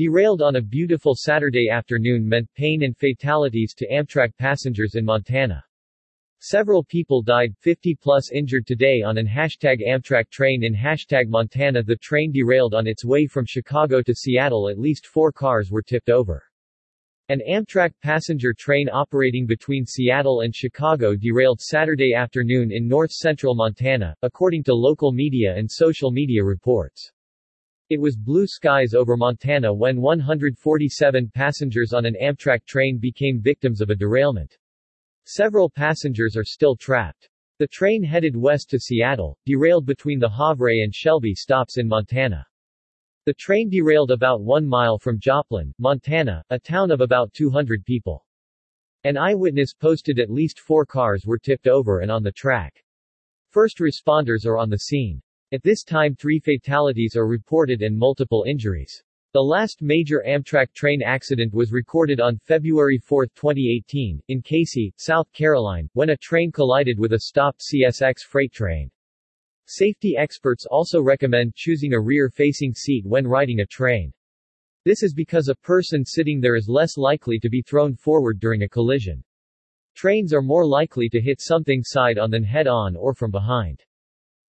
Derailed on a beautiful Saturday afternoon meant pain and fatalities to Amtrak passengers in Montana. Several people died, 50 plus injured today on an hashtag Amtrak train in hashtag Montana. The train derailed on its way from Chicago to Seattle. At least four cars were tipped over. An Amtrak passenger train operating between Seattle and Chicago derailed Saturday afternoon in north-central Montana, according to local media and social media reports. It was blue skies over Montana when 147 passengers on an Amtrak train became victims of a derailment. Several passengers are still trapped. The train headed west to Seattle, derailed between the Havre and Shelby stops in Montana. The train derailed about one mile from Joplin, Montana, a town of about 200 people. An eyewitness posted at least four cars were tipped over and on the track. First responders are on the scene. At this time three fatalities are reported and multiple injuries. The last major Amtrak train accident was recorded on February 4, 2018, in Cayce, South Carolina, when a train collided with a stopped CSX freight train. Safety experts also recommend choosing a rear-facing seat when riding a train. This is because a person sitting there is less likely to be thrown forward during a collision. Trains are more likely to hit something side-on than head-on or from behind.